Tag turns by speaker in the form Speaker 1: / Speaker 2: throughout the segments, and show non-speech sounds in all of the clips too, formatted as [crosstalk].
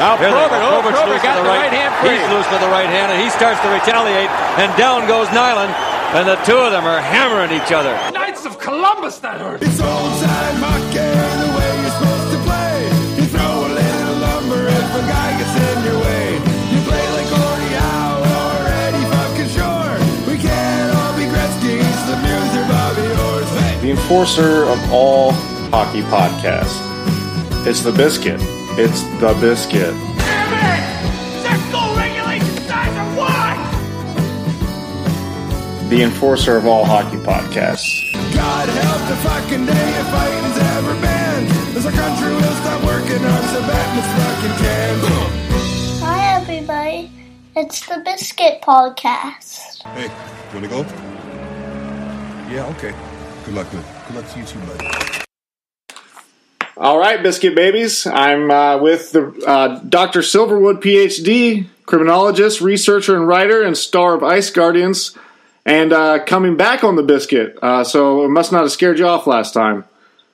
Speaker 1: Now
Speaker 2: Here's
Speaker 1: Probert, oh,
Speaker 2: Probert's
Speaker 1: Probert
Speaker 2: loose
Speaker 1: got the right hand free.
Speaker 2: He's loose with the right hand, and he starts to retaliate. And down goes Nylund, and the two of them are hammering each other.
Speaker 1: Knights of Columbus, that hurt.
Speaker 3: It's old time hockey, the way you're supposed to play. You throw a little lumber if a guy gets in your way. You play like Gordie Howe or Eddie fucking Shore. We can't all be Gretzky's, the Muse or Bobby Orr's.
Speaker 4: The enforcer of all hockey podcasts. It's the biscuit. It's the biscuit.
Speaker 1: Damn it! Check goal regulation signs are wide!
Speaker 4: The enforcer of all hockey podcasts.
Speaker 3: God help the fucking day if fighting's ever banned. As our country will stop working on Sabatmas fucking cans.
Speaker 5: Hi, everybody. It's the Biscuit Podcast.
Speaker 6: Hey, you wanna go? Yeah, okay. Good luck, man. Good luck to you too, buddy.
Speaker 4: All right, biscuit babies. I'm uh, with the uh, Dr. Silverwood, PhD, criminologist, researcher, and writer, and star of Ice Guardians, and uh, coming back on the biscuit. Uh, so it must not have scared you off last time.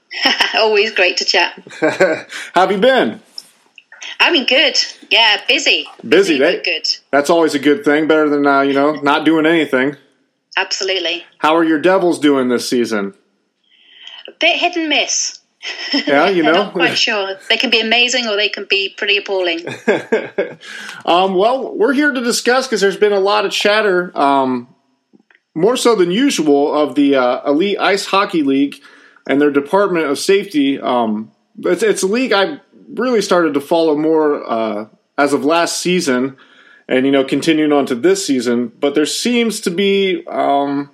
Speaker 4: [laughs]
Speaker 7: Always great to chat.
Speaker 4: How have you been?
Speaker 7: I mean, good. Yeah, busy.
Speaker 4: Busy,
Speaker 7: but
Speaker 4: eh?
Speaker 7: good.
Speaker 4: That's always a good thing. Better than uh, you know not doing anything.
Speaker 7: Absolutely.
Speaker 4: How are your Devils doing this season?
Speaker 7: A bit hit and miss.
Speaker 4: Yeah, you [laughs]
Speaker 7: I'm
Speaker 4: know.
Speaker 7: not quite sure. They can be amazing or they can be pretty appalling. [laughs]
Speaker 4: Um, well, we're here to discuss because there's been a lot of chatter, um, more so than usual, of the uh, Elite Ice Hockey League and their Department of Safety. Um, it's, it's a league I really started to follow more uh, as of last season, and you know, continuing on to this season. But there seems to be um,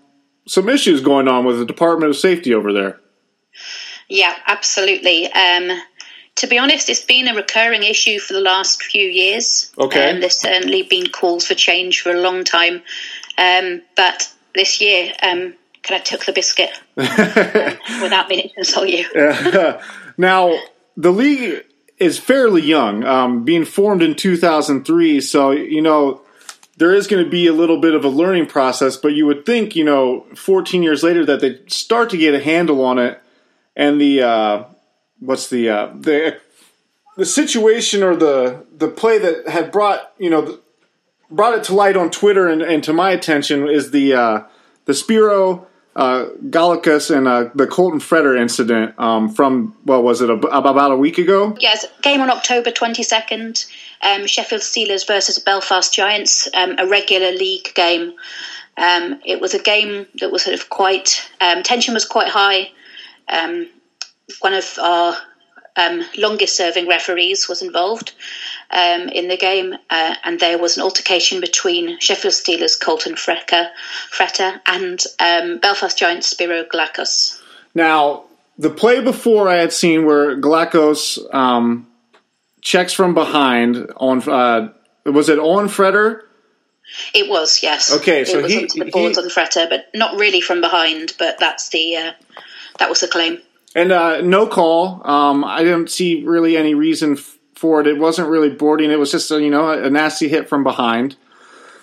Speaker 4: some issues going on with the Department of Safety over there.
Speaker 7: Yeah, absolutely. Um, to be honest, it's been a recurring issue for the last few years.
Speaker 4: Okay.
Speaker 7: Um, there's certainly been calls for change for a long time. Um, but this year, um, kind of took the biscuit um, [laughs] without meaning to insult you. [laughs]
Speaker 4: Now, the league is fairly young, um, being formed in 2003. So, you know, there is going to be a little bit of a learning process, but you would think, you know, 14 years later that they start to get a handle on it. And the, uh, what's the, uh, the, the situation or the, the play that had brought, you know, brought it to light on Twitter and, and to my attention is the, uh, the Spiro uh, Goulakos and uh, the Colton Fretter incident um, from what was it ab- about a week ago?
Speaker 7: Yes, game on October 22nd. Um, Sheffield Steelers versus Belfast Giants, um, a regular league game. Um, it was a game that was sort of quite, um, tension was quite high. Um, one of our um, longest serving referees was involved um, in the game, uh, and there was an altercation between Sheffield Steelers Colton Frecker, Fretter and um, Belfast Giants Spiro Goulakos.
Speaker 4: Now, the play before I had seen where Goulakos um, checks from behind on uh, was it on Fretter?
Speaker 7: It was, yes.
Speaker 4: Okay, so
Speaker 7: it was
Speaker 4: he-
Speaker 7: onto the boards
Speaker 4: he-
Speaker 7: on Fretter, but not really from behind. But that's the uh, that was the claim.
Speaker 4: And uh, no call. Um, I didn't see really any reason for it. It wasn't really boarding. It was just a, you know a nasty hit from behind.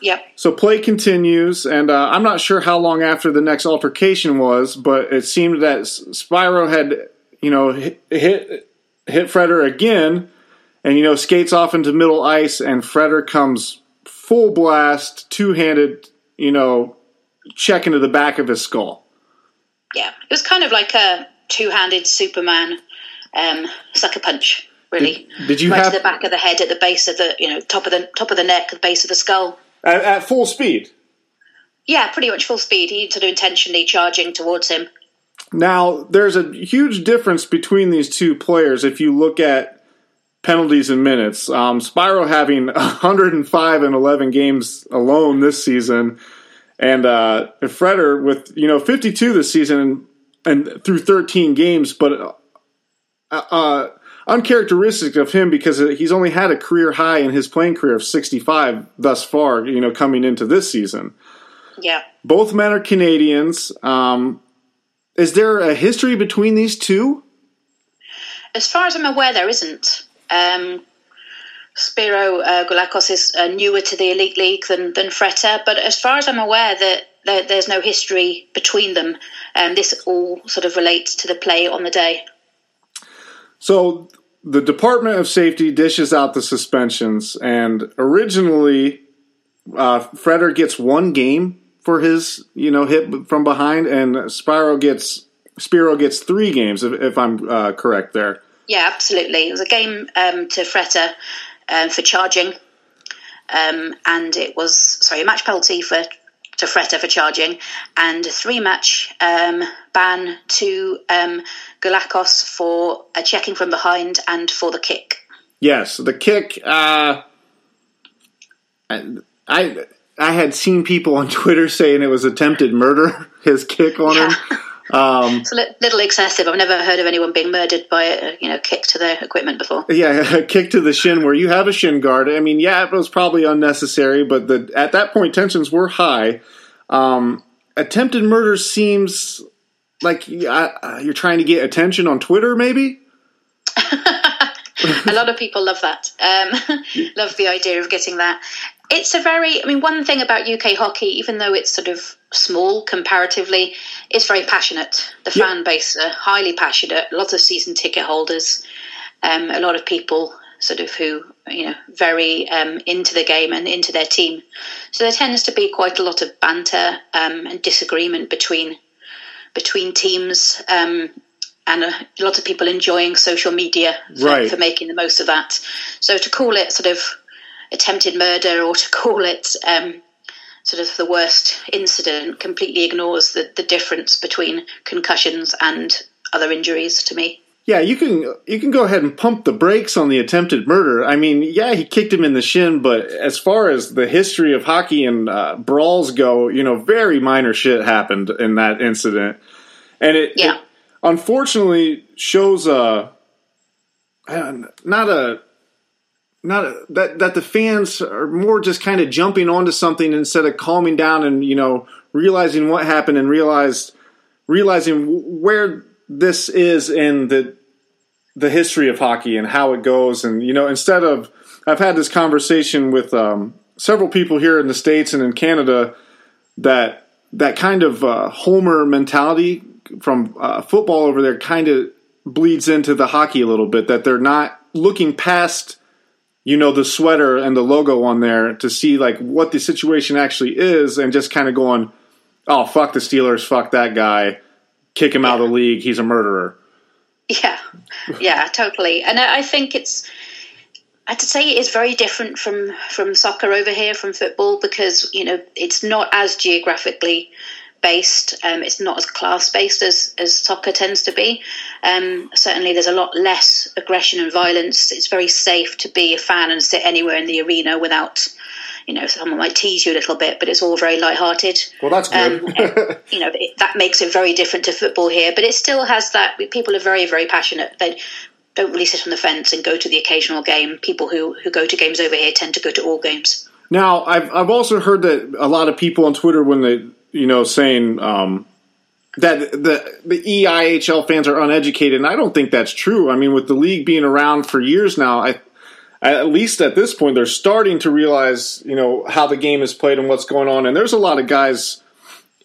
Speaker 7: Yep.
Speaker 4: So play continues, and uh, I'm not sure how long after the next altercation was, but it seemed that Spiro had, you know, hit hit, hit Fretter again, and you know skates off into middle ice, and Fretter comes full blast, two handed, you know, check into the back of his skull.
Speaker 7: Yeah, it was kind of like a two-handed Superman um, sucker punch. Really,
Speaker 4: Did- did you
Speaker 7: right
Speaker 4: have-
Speaker 7: to the back of the head, at the base of the you know top of the top of the neck, the base of the skull?
Speaker 4: At, at full speed.
Speaker 7: Yeah, pretty much full speed. He sort of intentionally charging towards him.
Speaker 4: Now, there's a huge difference between these two players if you look at penalties and minutes. Um, Spiro having [laughs] 105 and 11 games alone this season, and uh, Fretter with you know 52 this season and, and through 13 games, but uh, uh, uncharacteristic of him because he's only had a career high in his playing career of 65 thus far. You know, coming into this season.
Speaker 7: Yeah.
Speaker 4: Both men are Canadians. Um, is there a history between these two?
Speaker 7: As far as I'm aware, there isn't. Um, Spiro uh, Goulakos is uh, newer to the Elite League than, than Fretter, but as far as I'm aware, that there, there's no history between them. Um, this all sort of relates to the play on the day.
Speaker 4: So the Department of Safety dishes out the suspensions, and originally, uh, Fretter gets one game for his you know hit from behind, and Spiro gets Spiro gets three games if, if I'm uh, correct there.
Speaker 7: Yeah, absolutely. It was a game um, to Fretter um, for charging, um, and it was sorry a match penalty for to Fretter for charging, and a three match um, ban to um, Goulakos for a checking from behind and for the kick.
Speaker 4: Yes, the kick. Uh, I I had seen people on [laughs] Twitter saying it was attempted murder. [laughs] His kick on him. [laughs] Um,
Speaker 7: It's a li- little excessive. I've never heard of anyone being murdered by a you know kick to their equipment before.
Speaker 4: yeah, a [laughs] kick to the shin where you have a shin guard. I mean, yeah, it was probably unnecessary, but the at that point tensions were high. Um, attempted murder seems like uh, you're trying to get attention on Twitter, maybe. [laughs]
Speaker 7: a lot of people love that. Um, [laughs] love the idea of getting that. It's a very, I mean, one thing about UK hockey, even though it's sort of small comparatively, it's very passionate. The fan base are highly passionate. Lots of season ticket holders. Um, a lot of people sort of who you know very um, into the game and into their team. So there tends to be quite a lot of banter um, and disagreement between between teams. Um, and a lot of people enjoying social media for,
Speaker 4: Right.
Speaker 7: for making the most of that. So to call it sort of attempted murder or to call it um, sort of the worst incident completely ignores the, the difference between concussions and other injuries to me.
Speaker 4: Yeah, you can you can go ahead and pump the brakes on the attempted murder. I mean, yeah, he kicked him in the shin, but as far as the history of hockey and uh, brawls go, you know, very minor shit happened in that incident, and it,
Speaker 7: Yeah.
Speaker 4: it unfortunately shows a uh, not a not a, that that the fans are more just kind of jumping onto something instead of calming down and you know realizing what happened and realized realizing where this is in the the history of hockey and how it goes and you know instead of I've had this conversation with um, several people here in the states and in Canada that that kind of uh, homer mentality from uh, football over there kind of bleeds into the hockey a little bit that they're not looking past you know the sweater and the logo on there to see like what the situation actually is and just kind of going oh fuck the Steelers fuck that guy kick him out of the league he's a murderer
Speaker 7: Yeah, yeah, totally. And I think it's. I have to say it is very different from from soccer over here, from football, because you know it's not as geographically based. Um, it's not as class based as as soccer tends to be. Um, certainly, there's a lot less aggression and violence. It's very safe to be a fan and sit anywhere in the arena without. You know, someone might tease you a little bit, but it's all very light-hearted.
Speaker 4: well that's good
Speaker 7: Um, [laughs] you know, it, that makes it very different to football here, but it still has that. People are very, very passionate. They don't really sit on the fence and go to the occasional game. People who, who go to games over here tend to go to all games.
Speaker 4: Now, I've I've also heard that a lot of people on Twitter when they you know saying um, that the the EIHL fans are uneducated, and I don't think that's true. I mean, with the league being around for years now, I at least at this point they're starting to realize you know how the game is played and what's going on. And there's a lot of guys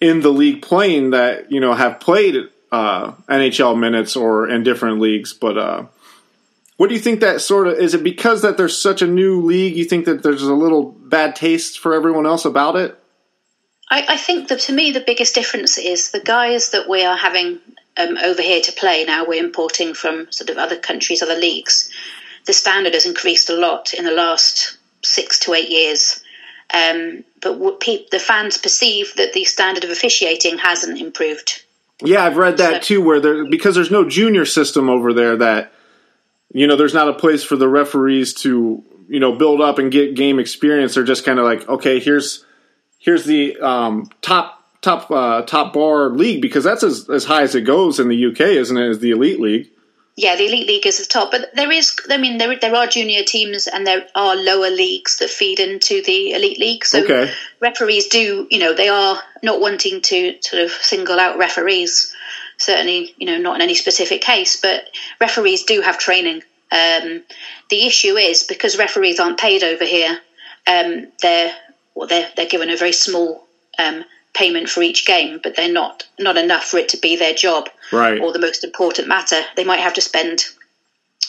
Speaker 4: in the league playing that you know have played uh, NHL minutes or in different leagues, but. Uh, what do you think that sort of is it because that there's such a new league? You think that there's a little bad taste for everyone else about it?
Speaker 7: I, I think that to me the biggest difference is the guys that we are having um, over here to play now. We're importing from sort of other countries, other leagues. The standard has increased a lot in the last six to eight years. Um, but what pe- the fans perceive that the standard of officiating hasn't improved.
Speaker 4: Yeah, I've read that
Speaker 7: So-
Speaker 4: too. Where there because there's no junior system over there that you know there's not a place for the referees to you know build up and get game experience. They're just kind of like okay, here's here's the um, top top uh, top bar league because that's as as high as it goes in the UK, isn't it? Is the elite league?
Speaker 7: Yeah, the elite league is the top, but there is. I mean, there there are junior teams and there are lower leagues that feed into the elite league. So
Speaker 4: Okay.
Speaker 7: referees do, you know, they are not wanting to sort of single out referees. Certainly, you know, not in any specific case, but referees do have training. Um, the issue is because referees aren't paid over here. Um, they're well, they're they're given a very small um, payment for each game, but they're not not enough for it to be their job
Speaker 4: Right.
Speaker 7: or the most important matter. They might have to spend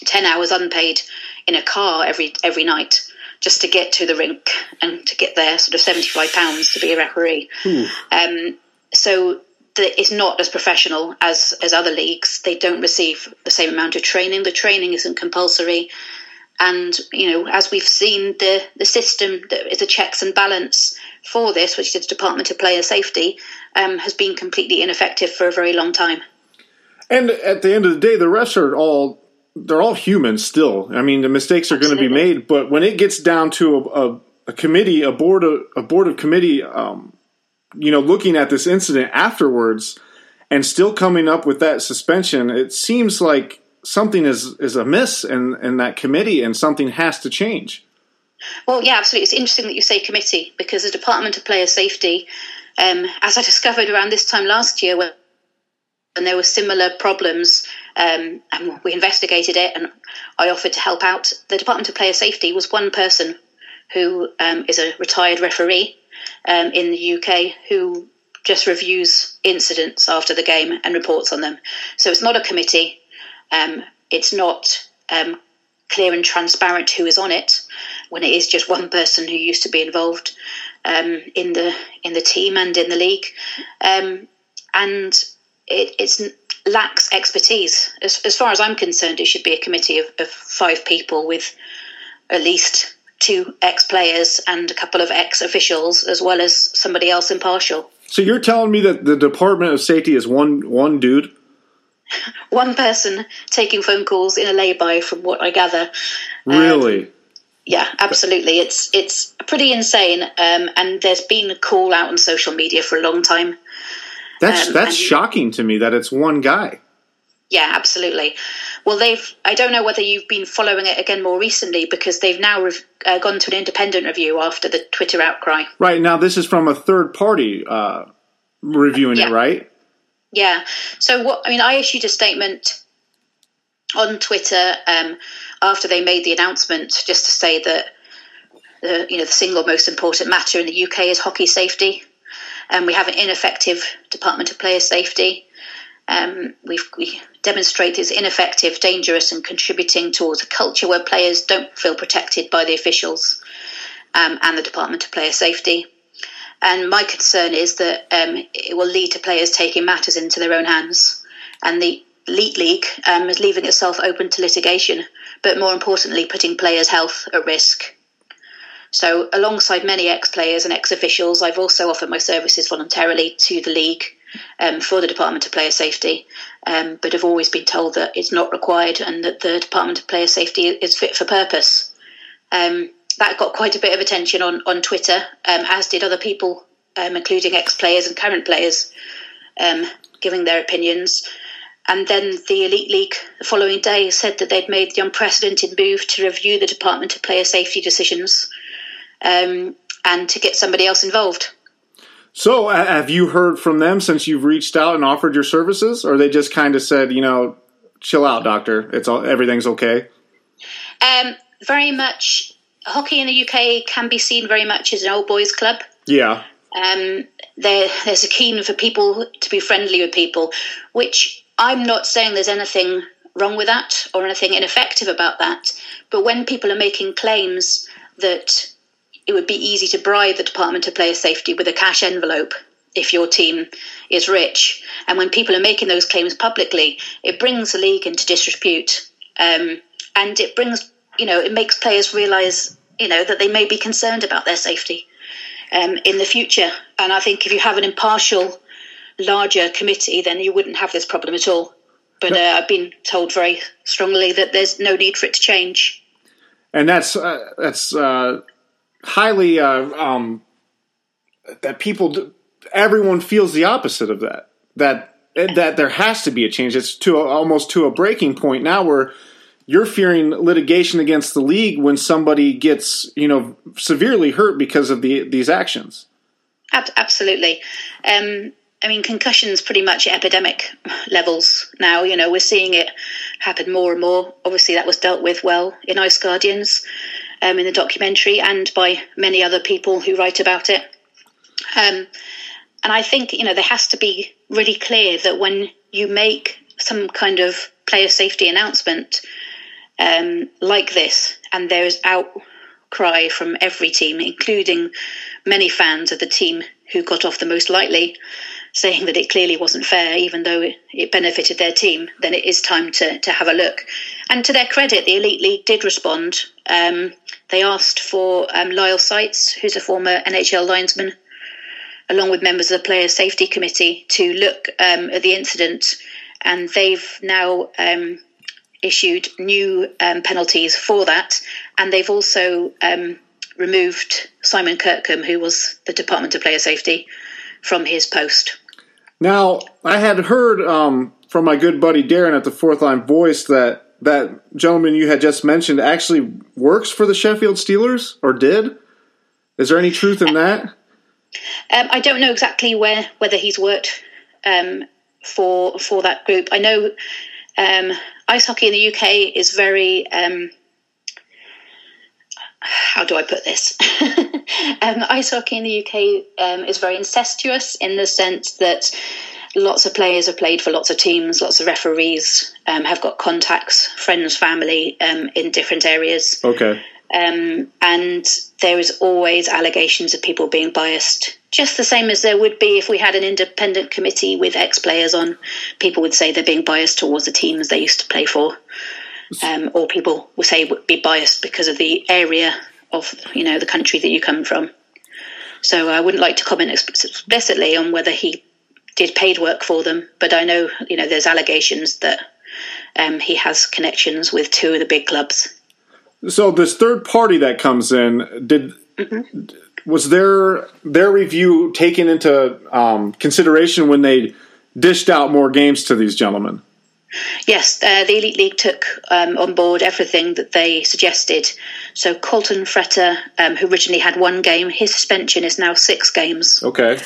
Speaker 7: ten hours unpaid in a car every every night just to get to the rink and to get there, sort of seventy five pounds to be a referee. Hmm. Um, so the, it's not as professional as as other leagues. They don't receive the same amount of training. The training isn't compulsory, and you know, as we've seen, the the system that is a checks and balance for this, which is the Department of Player Safety, um, has been completely ineffective for a very long time.
Speaker 4: And at the end of the day, the refs are all they're all human still. I mean, the mistakes are going to be made, but when it gets down to a, a, a committee, a board of a board of committee, um, you know, looking at this incident afterwards and still coming up with that suspension, it seems like something is is amiss in in that committee, and something has to change.
Speaker 7: Well, yeah, absolutely. It's interesting that you say committee because the Department of Player Safety, um, as I discovered around this time last year, when, when there were similar problems, um, and we investigated it, and I offered to help out. The Department of Player Safety was one person who um, is a retired referee um, in the UK who just reviews incidents after the game and reports on them. So it's not a committee. Um, it's not um, clear and transparent who is on it when it is just one person who used to be involved um, in the in the team and in the league, um, and it it's, lacks expertise. As, as far as I'm concerned, it should be a committee of, of five people with at least two ex players and a couple of ex officials, as well as somebody else impartial.
Speaker 4: So you're telling me that the Department of Safety is one one dude?
Speaker 7: One person taking phone calls in a lay-by, from what I gather.
Speaker 4: Really?
Speaker 7: Yeah, absolutely. It's it's pretty insane, um, and there's been a call out on social media for a long time.
Speaker 4: That's
Speaker 7: um,
Speaker 4: that's shocking to me that it's one guy.
Speaker 7: Yeah, absolutely. Well, they've. I don't know whether you've been following it again more recently because they've now rev- uh, gone to an independent review after the Twitter outcry.
Speaker 4: Right now, this is from a third party uh, reviewing
Speaker 7: Yeah.
Speaker 4: it, right?
Speaker 7: Yeah. So what? I mean, I issued a statement on Twitter um, after they made the announcement, just to say that the you know the single most important matter in the UK is hockey safety, and we have an ineffective Department of Player Safety. Um, we've we demonstrate it's ineffective, dangerous, and contributing towards a culture where players don't feel protected by the officials um, and the Department of Player Safety. And my concern is that um, it will lead to players taking matters into their own hands. And the Elite League um, is leaving itself open to litigation, but more importantly, putting players' health at risk. So, alongside many ex players and ex officials, I've also offered my services voluntarily to the league um, for the Department of Player Safety, um, but have always been told that it's not required and that the Department of Player Safety is fit for purpose. Um, that got quite a bit of attention on, on Twitter, um, as did other people, um, including ex players and current players, um, giving their opinions. And then the Elite League the following day said that they'd made the unprecedented move to review the Department of Player Safety decisions um, and to get somebody else involved.
Speaker 4: So, ha- have you heard from them since you've reached out and offered your services, or they just kind of said, you know, chill out, doctor, it's all everything's okay?
Speaker 7: Um, very much, hockey in the UK can be seen very much as an old boys club.
Speaker 4: Yeah,
Speaker 7: um, there, there's a keen for people to be friendly with people, which I'm not saying there's anything wrong with that or anything ineffective about that. But when people are making claims that it would be easy to bribe the Department of Player Safety with a cash envelope if your team is rich, and when people are making those claims publicly, it brings the league into disrepute, um, and it brings, you know, it makes players realise, you know, that they may be concerned about their safety um, in the future. And I think if you have an impartial, larger committee, then you wouldn't have this problem at all. But uh, I've been told very strongly that there's no need for it to change.
Speaker 4: and that's uh, that's uh, highly uh, um, that people, everyone feels the opposite of that. That that there has to be a change. It's to almost to a breaking point now where you're fearing litigation against the league when somebody gets you know severely hurt because of the these actions.
Speaker 7: Absolutely. Um, I mean, concussions pretty much at epidemic levels now. You know, we're seeing it happen more and more. Obviously, that was dealt with well in Ice Guardians, um, in the documentary, and by many other people who write about it. Um, and I think you know there has to be really clear that when you make some kind of player safety announcement, um, like this, and there's outcry from every team, including many fans of the team who got off the most lightly, saying that it clearly wasn't fair, even though it, it benefited their team, then it is time to, to have a look. And to their credit, the Elite League did respond. Um, they asked for um, Lyle Seitz, who's a former NHL linesman, along with members of the Player Safety Committee, to look um, at the incident. And they've now um, issued new um, penalties for that. And they've also um, removed Simon Kirkham, who was the Department of Player Safety, from his post.
Speaker 4: Now, I had heard um, from my good buddy Darren at the Fourth Line Voice that that gentleman you had just mentioned actually works for the Sheffield Steelers, or did. Is there any truth in that?
Speaker 7: Um, I don't know exactly where whether he's worked um, for for that group. I know um, ice hockey in the UK is very. Um, how do I put this? [laughs] Um, ice hockey in the UK um, is very incestuous in the sense that lots of players have played for lots of teams, lots of referees have got contacts, friends, family in different areas.
Speaker 4: Okay.
Speaker 7: Um, and there is always allegations of people being biased, just the same as there would be if we had an independent committee with ex players on. People would say they're being biased towards the teams they used to play for, um, or people would say would be biased because of the area of you know the country that you come from. So I wouldn't like to comment explicitly on whether he did paid work for them, but I know you know there's allegations that um, he has connections with two of the big clubs.
Speaker 4: So this third party that comes in did was their their review taken into um, consideration when they dished out more games to these gentlemen?
Speaker 7: Yes, uh, the Elite League took um, on board everything that they suggested. So Colton Fretter, um, who originally had one game, his suspension is now six games.
Speaker 4: Okay.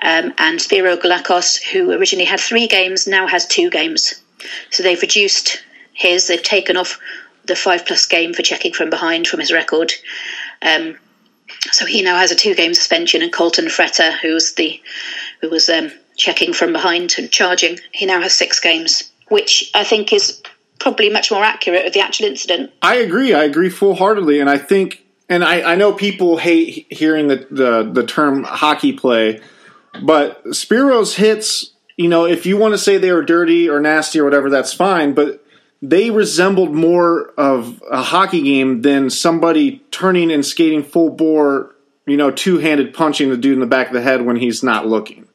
Speaker 7: Um, and Spiro Goulakos, who originally had three games, now has two games. So they've reduced his. They've taken off the five plus game for checking from behind from his record. Um, so he now has a two game suspension, and Colton Fretter, who's the who was um, checking from behind and charging, he now has six games, which I think is probably much more accurate of the actual incident.
Speaker 4: I agree. I agree full heartedly, and I think, and I, I know people hate hearing the, the the term hockey play, but Spiro's hits. You know, if you want to say they were dirty or nasty or whatever, that's fine. But they resembled more of a hockey game than somebody turning and skating full bore, you know, two handed punching the dude in the back of the head when he's not looking.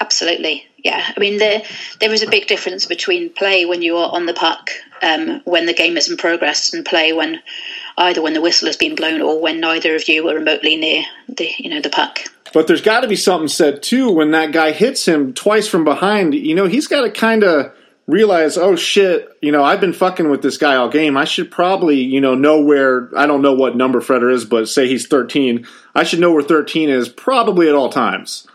Speaker 7: Absolutely, yeah. I mean, there there is a big difference between play when you are on the puck, um, when the game is in progress, and play when either when the whistle has been blown or when neither of you are remotely near the you know the puck.
Speaker 4: But there's got to be something said too when that guy hits him twice from behind. You know, he's got to kind of realize, oh shit, you know, I've been fucking with this guy all game. I should probably, you know, know where, I don't know what number Fretter is, but say he's 13. I should know where 13 is probably at all times.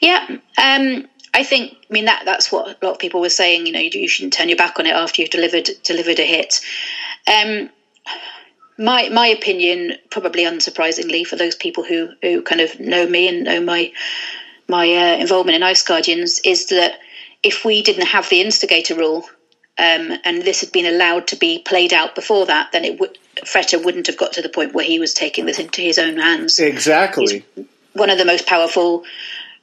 Speaker 7: Yeah. Um, I think, I mean, that that's what a lot of people were saying, you know, you, you shouldn't turn your back on it after you've delivered, delivered a hit. Um, my my opinion, probably unsurprisingly, for those people who, who kind of know me and know my my uh, involvement in Ice Guardians, is that if we didn't have the instigator rule um, and this had been allowed to be played out before that, then it would Fretter wouldn't have got to the point where he was taking this into his own hands.
Speaker 4: Exactly.
Speaker 7: He's one of the most powerful,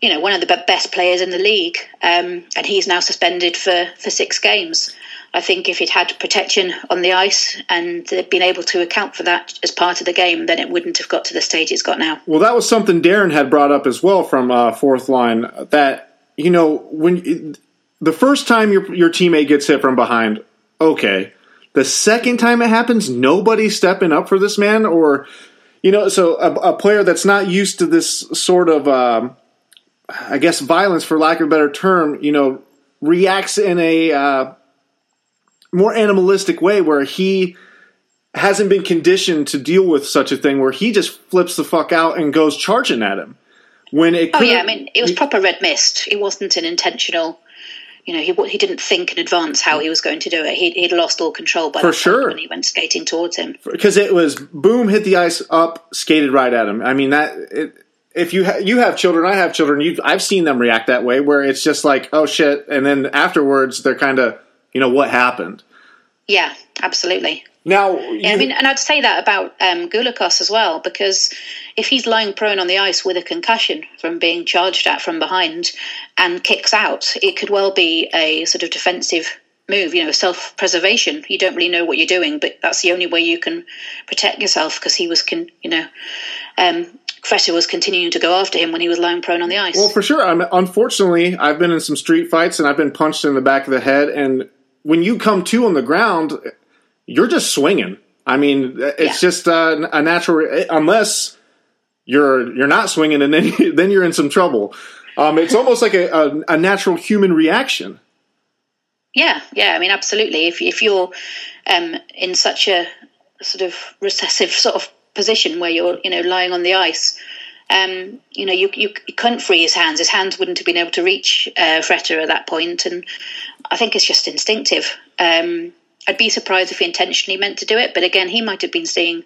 Speaker 7: you know, one of the best players in the league, um, and he's now suspended for for six games. I think if he'd had protection on the ice and been able to account for that as part of the game, then it wouldn't have got to the stage it's got now.
Speaker 4: Well, that was something Darren had brought up as well from uh, fourth line. That you know when the first time your your teammate gets hit from behind, okay. The second time it happens, nobody's stepping up for this man, or you know, so a, a player that's not used to this sort of, um, I guess, violence, for lack of a better term, you know, reacts in a uh, more animalistic way where he hasn't been conditioned to deal with such a thing, where he just flips the fuck out and goes charging at him. When it,
Speaker 7: oh yeah, I mean, it was proper red mist. It wasn't an intentional you know, he he didn't think in advance how mm. he was going to do it. He, he'd lost all control by
Speaker 4: For sure.
Speaker 7: when he went skating towards him.
Speaker 4: because it was boom, hit the ice, up, skated right at him. I mean that. It, if you ha- you have children, I have children. You, I've seen them react that way, where it's just like, oh shit, and then afterwards they're kind of, you know, what happened.
Speaker 7: Yeah, absolutely.
Speaker 4: Now,
Speaker 7: Yeah, I mean, and I'd say that about um, Goulakos as well, because if he's lying prone on the ice with a concussion from being charged at from behind and kicks out, it could well be a sort of defensive move, you know, self preservation. You don't really know what you're doing, but that's the only way you can protect yourself because he was, con- you know, um, was continuing to go after him when he was lying prone on the ice.
Speaker 4: Well, for sure. I'm, unfortunately, I've been in some street fights and I've been punched in the back of the head. And when you come to on the ground, you're just swinging. I mean, it's
Speaker 7: Yeah.
Speaker 4: just uh, a natural. Unless you're you're not swinging, and then [laughs] then you're in some trouble. Um, it's almost like a, a, a natural human reaction.
Speaker 7: Yeah, yeah. I mean, absolutely. If if you're um, in such a sort of recessive sort of position where you're, you know, lying on the ice, um, you know, you, you you couldn't free his hands. His hands wouldn't have been able to reach uh, Fretter at that point, and I think it's just instinctive. Um, I'd be surprised if he intentionally meant to do it, but again, he might have been seeing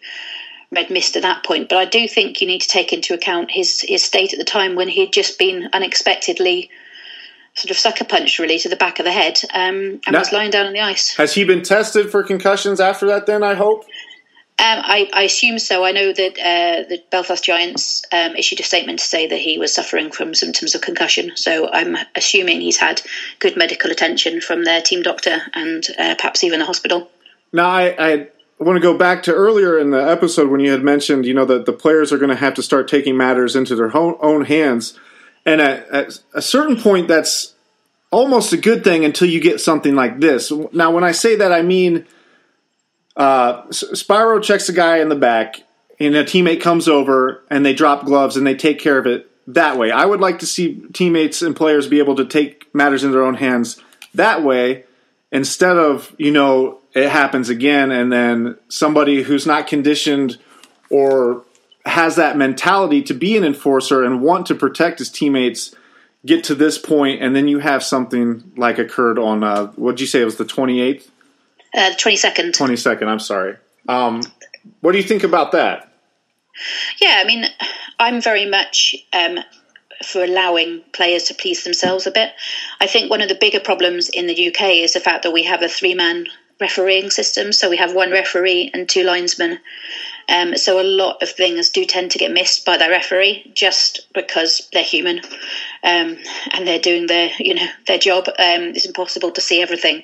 Speaker 7: red mist at that point. But I do think you need to take into account his his state at the time when he'd just been unexpectedly sort of sucker punched really to the back of the head um, and
Speaker 4: Now-
Speaker 7: was lying down on the ice.
Speaker 4: Has he been tested for concussions after that? Then I hope.
Speaker 7: Um, I, I assume so. I know that uh, the Belfast Giants um, issued a statement to say that he was suffering from symptoms of concussion. So I'm assuming he's had good medical attention from their team doctor and uh, perhaps even the hospital.
Speaker 4: Now I, I want to go back to earlier in the episode when you had mentioned, you know, that the players are going to have to start taking matters into their own, hands, and at, at a certain point, that's almost a good thing until you get something like this. Now, when I say that, I mean uh, Spiro checks a guy in the back, and a teammate comes over, and they drop gloves and they take care of it that way. I would like to see teammates and players be able to take matters in their own hands that way instead of you know it happens again and then somebody who's not conditioned or has that mentality to be an enforcer and want to protect his teammates get to this point and then you have something like occurred on uh, what did you say it was the 28th
Speaker 7: Uh, 22nd.
Speaker 4: 22nd i'm sorry um, what do you think about that
Speaker 7: Yeah, I mean, I'm very much um, for allowing players to please themselves a bit. I think one of the bigger problems in the UK is the fact that we have a three man refereeing system. So we have one referee and two linesmen. Um, so a lot of things do tend to get missed by the referee just because they're human um, and they're doing their you know their job. Um, it's impossible to see everything.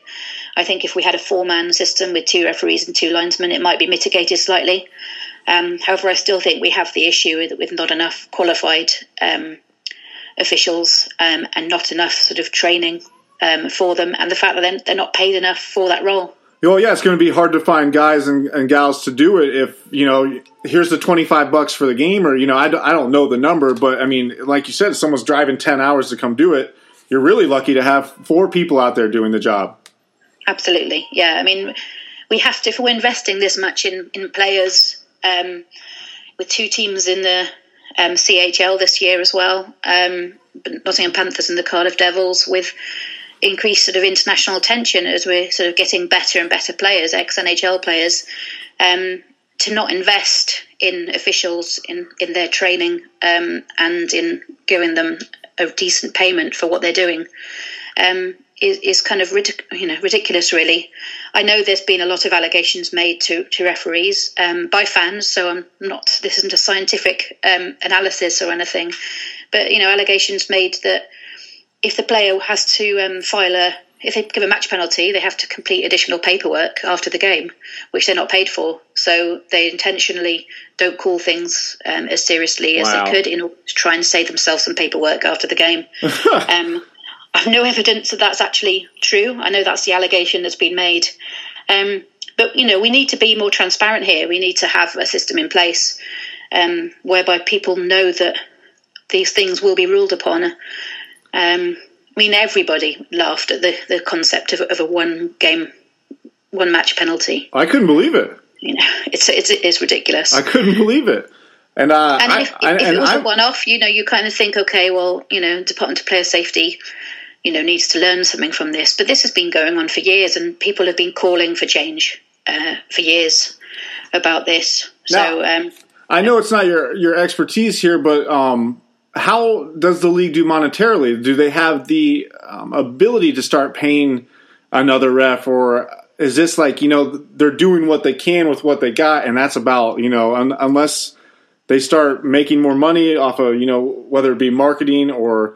Speaker 7: I think if we had a four man system with two referees and two linesmen, it might be mitigated slightly. Um, however, I still think we have the issue with, with not enough qualified um, officials um, and not enough sort of training um, for them, and the fact that they're, they're not paid enough for that role.
Speaker 4: well yeah it's going to be hard to find guys and, and gals to do it if you know here's the 25 bucks for the game or you know I, don't- don't know the number but i mean like you said someone's driving 10 hours to come do it you're really lucky to have four people out there doing the job
Speaker 7: Absolutely, yeah. I mean, we have to if we're investing this much in in players um, with two teams in the um, CHL this year as well, um, Nottingham Panthers and the Cardiff Devils, with increased sort of international attention as we're sort of getting better and better players, ex NHL players, um, to not invest in officials in in their training um, and in giving them a decent payment for what they're doing. Um, is, is kind of ridic- you know ridiculous, really. I know there's been a lot of allegations made to to referees um, by fans, so I'm not. This isn't a scientific um, analysis or anything, but you know allegations made that if the player has to um, file a if they give a match penalty, they have to complete additional paperwork after the game, which they're not paid for. So they intentionally don't call things um, as seriously as
Speaker 4: Wow.
Speaker 7: they could in order to try and save themselves some paperwork after the game. [laughs] um, I have no evidence that that's actually true. I know that's the allegation that's been made. Um, but, you know, we need to be more transparent here. We need to have a system in place um, whereby people know that these things will be ruled upon. Um, I mean, everybody laughed at the, the concept of, of a one game, one match penalty.
Speaker 4: i couldn't believe it
Speaker 7: You know, it's it's, it's ridiculous.
Speaker 4: i couldn't believe it and uh,
Speaker 7: And
Speaker 4: I,
Speaker 7: if,
Speaker 4: I,
Speaker 7: if
Speaker 4: and
Speaker 7: it was a one-off, you know, you kind of think, okay, well, you know, Department of Player Safety, you know, needs to learn something from this. But this has been going on for years, and people have been calling for change uh, for years about this. So, um,
Speaker 4: I know it's not your your expertise here, but um, how does the league do monetarily? Do they have the um, ability to start paying another ref, or is this like you know they're doing what they can with what they got, and that's about you know un- unless they start making more money off of you know whether it be marketing or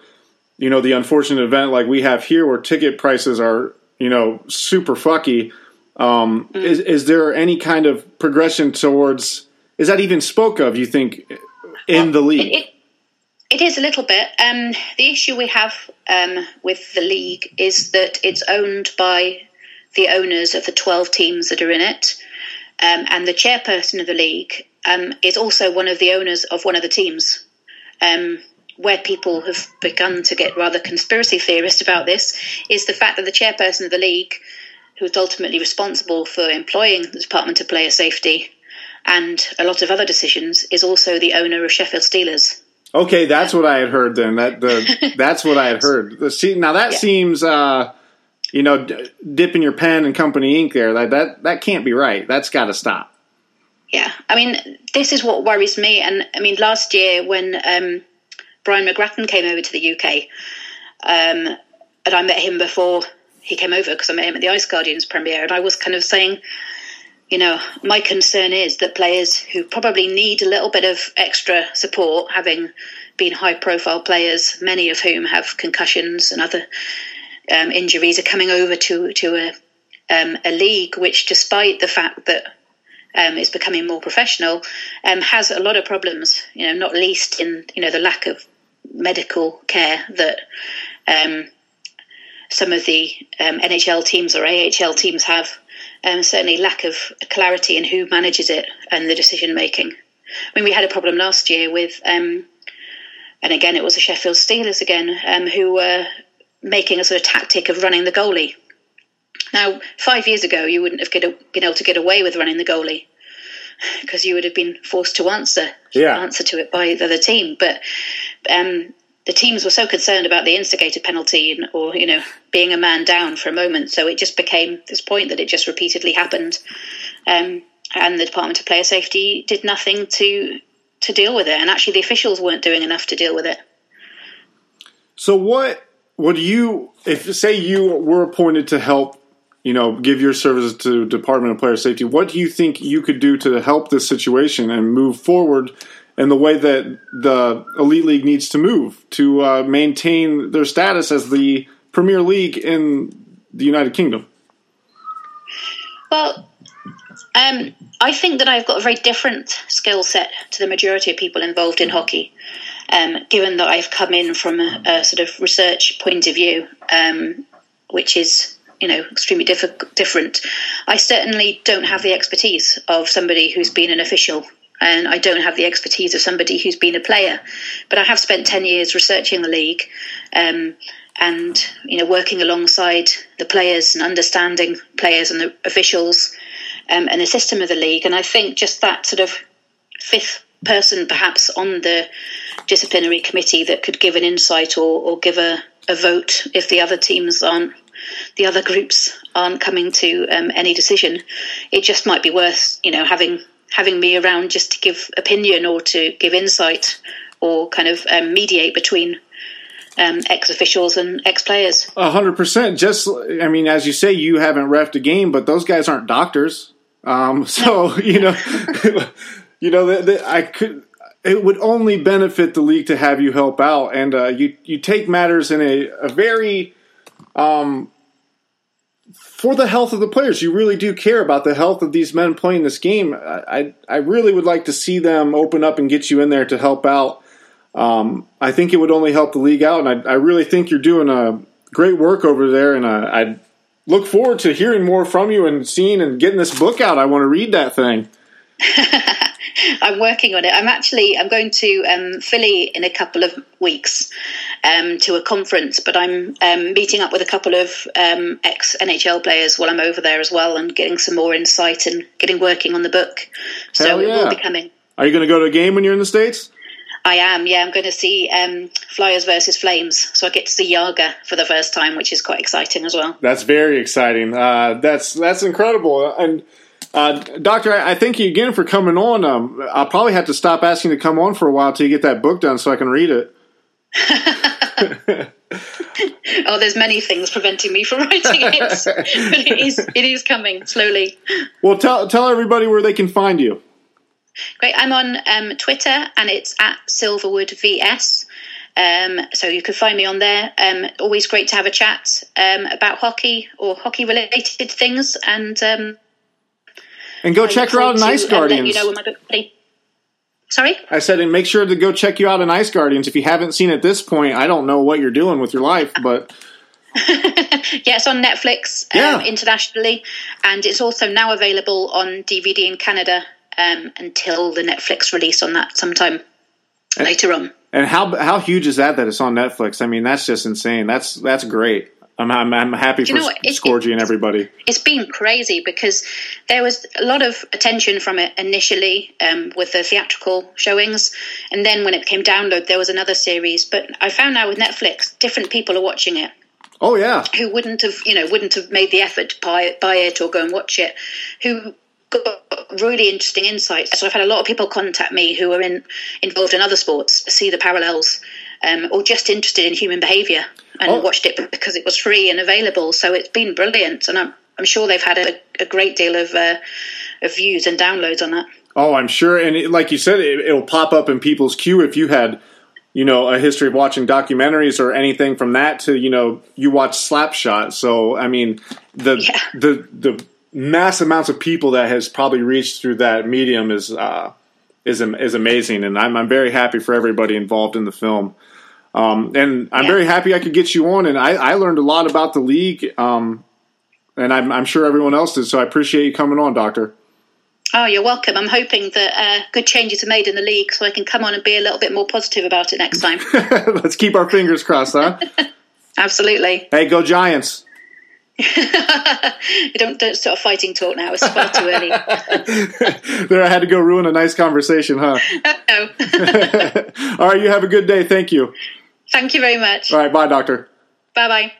Speaker 4: you know the unfortunate event like we have here where ticket prices are you know super fucky. Um, Is is there any kind of progression towards? Is that even spoke of? You think in the league?
Speaker 7: It, it, it is a little bit. Um, the issue we have um, with the league is that it's owned by the owners of the 12 teams that are in it. Um, and the chairperson of the league um, is also one of the owners of one of the teams. Um, where people have begun to get rather conspiracy theorist about this is the fact that the chairperson of the league, who is ultimately responsible for employing the Department of Player Safety and a lot of other decisions, is also the owner of Sheffield Steelers.
Speaker 4: Okay, that's what I had heard. Then that the [laughs] that's what I had heard. The, see, now that
Speaker 7: Yeah.
Speaker 4: seems, uh, you know, d- dipping your pen in company ink there. That that that can't be right. That's got to stop.
Speaker 7: Yeah, I mean, this is what worries me. And I mean, last year when um, Brian McGrattan came over to the UK, um, and I met him before he came over because I met him at the Ice Guardians premiere, and I was kind of saying, you know, my concern is that players who probably need a little bit of extra support, having been high profile players, many of whom have concussions and other um, injuries, are coming over to, to a, um, a league which, despite the fact that um, is becoming more professional, um, has a lot of problems. You know, not least in you know the lack of medical care that um, some of the um, NHL teams or AHL teams have. Um, certainly, lack of clarity in who manages it and the decision making. I mean, we had a problem last year with, um, and again, it was the Sheffield Steelers again, um, who were making a sort of tactic of running the goalie. Now, five years ago, you wouldn't have get, been able to get away with running the goalie because you would have been forced to answer
Speaker 4: Yeah.
Speaker 7: answer to it by the other team. But um, the teams were so concerned about the instigator penalty and, or you know being a man down for a moment, so it just became this point that it just repeatedly happened, um, and the Department of Player Safety did nothing to to deal with it, and actually the officials weren't doing enough to deal with it.
Speaker 4: So what would you if say you were appointed to help, you know, give your services to Department of Player Safety, what do you think you could do to help this situation and move forward in the way that the Elite League needs to move to uh, maintain their status as the premier league in the United Kingdom?
Speaker 7: Well, um, I think that I've got a very different skill set to the majority of people involved in hockey, um, given that I've come in from a, a sort of research point of view, um, which is you know extremely diff- different. I certainly don't have the expertise of somebody who's been an official. And I don't have the expertise of somebody who's been a player, but I have spent ten years researching the league, um, and you know working alongside the players and understanding players and the officials um, and the system of the league. And I think just that sort of fifth person, perhaps on the disciplinary committee, that could give an insight or, or give a, a vote if the other teams aren't. The other groups aren't coming to um, any decision. It just might be worth, you know, having having me around just to give opinion or to give insight or kind of um, mediate between um, ex officials and ex players.
Speaker 4: A hundred percent. Just, I mean, as you say, you haven't refed a game, but those guys aren't doctors. Um, [laughs] so you know, [laughs] you know, that I could. It would only benefit the league to have you help out, and uh, you you take matters in a, a very um, for the health of the players. You really do care about the health of these men playing this game. I I, I really would like to see them open up and get you in there to help out. Um, I think it would only help the league out, and I, I really think you're doing a great work over there. And uh, I look forward to hearing more from you and seeing and getting this book out. I want to read that thing. [laughs]
Speaker 7: I'm working on it. I'm actually I'm going to um, Philly in a couple of weeks um, to a conference, but I'm um, meeting up with a couple of um, ex NHL players while I'm over there as well, and getting some more insight and getting working on the book. So
Speaker 4: Hell
Speaker 7: it will be coming.
Speaker 4: Are you going to go to a game when you're in the states?
Speaker 7: I am, yeah. I'm going to see um, Flyers versus Flames, so I get to see Jagr for the first time, which is quite exciting as well.
Speaker 4: That's very exciting. Uh, that's that's incredible. And uh, Doctor, I, I thank you again for coming on. Um, I'll probably have to stop asking to come on for a while till you get that book done so I can read it. [laughs] [laughs]
Speaker 7: oh, there's many things preventing me from [laughs] writing it, but it is it is coming slowly.
Speaker 4: Well, tell tell everybody where they can find you.
Speaker 7: Great. I'm on um, Twitter and it's at Silverwood VS. Um, so you can find me on there. Um, always great to have a chat um, about hockey or hockey related things. And um,
Speaker 4: And go check her out in Ice Guardians.
Speaker 7: You know my. Sorry.
Speaker 4: I said, and make sure to go check you out in Ice Guardians. If you haven't seen it at this point, I don't know what you're doing with your life, but [laughs]
Speaker 7: Yeah, it's on Netflix
Speaker 4: Yeah.
Speaker 7: um, internationally, and it's also now available on DVD in Canada um, until the Netflix release on that sometime later on.
Speaker 4: and how how huge is that that it's on Netflix? I mean, that's just insane. That's that's great. I'm I'm, I'm happy
Speaker 7: you
Speaker 4: for
Speaker 7: know what? It-
Speaker 4: and everybody.
Speaker 7: It's been crazy because there was a lot of attention from it initially um, with the theatrical showings, and then when it became download, there was another series. But I found now with Netflix, different people are watching it.
Speaker 4: Oh yeah,
Speaker 7: who wouldn't have you know wouldn't have made the effort to buy it, buy it or go and watch it who got really interesting insights so i've had a lot of people contact me who are in involved in other sports see the parallels um, or just interested in human behavior and
Speaker 4: Oh.
Speaker 7: watched it because it was free and available so it's been brilliant and i'm, I'm sure they've had a, a great deal of, uh, of views and downloads on that
Speaker 4: Oh, I'm sure, and it, like you said, it, it'll pop up in people's queue if you had, you know, a history of watching documentaries or anything from that to you know you watch Slapshot. So I mean, the
Speaker 7: Yeah.
Speaker 4: the the mass amounts of people that has probably reached through that medium is uh, is is amazing, and I'm I'm very happy for everybody involved in the film. Um, and I'm
Speaker 7: Yeah.
Speaker 4: very happy I could get you on, and I, I learned a lot about the league, um, and I'm, I'm sure everyone else did. So I appreciate you coming on, Doctor.
Speaker 7: oh you're welcome i'm hoping that uh, good changes are made in the league so i can come on and be a little bit more positive about it next time [laughs]
Speaker 4: Let's keep our fingers crossed, huh? [laughs]
Speaker 7: absolutely
Speaker 4: hey, go Giants! [laughs]
Speaker 7: Don't don't start a fighting talk now. It's far too early.
Speaker 4: there, I had to go ruin a nice conversation, huh?
Speaker 7: no.
Speaker 4: All right, you have a good day. Thank you.
Speaker 7: Thank you very much.
Speaker 4: All right, bye, doctor.
Speaker 7: Bye bye.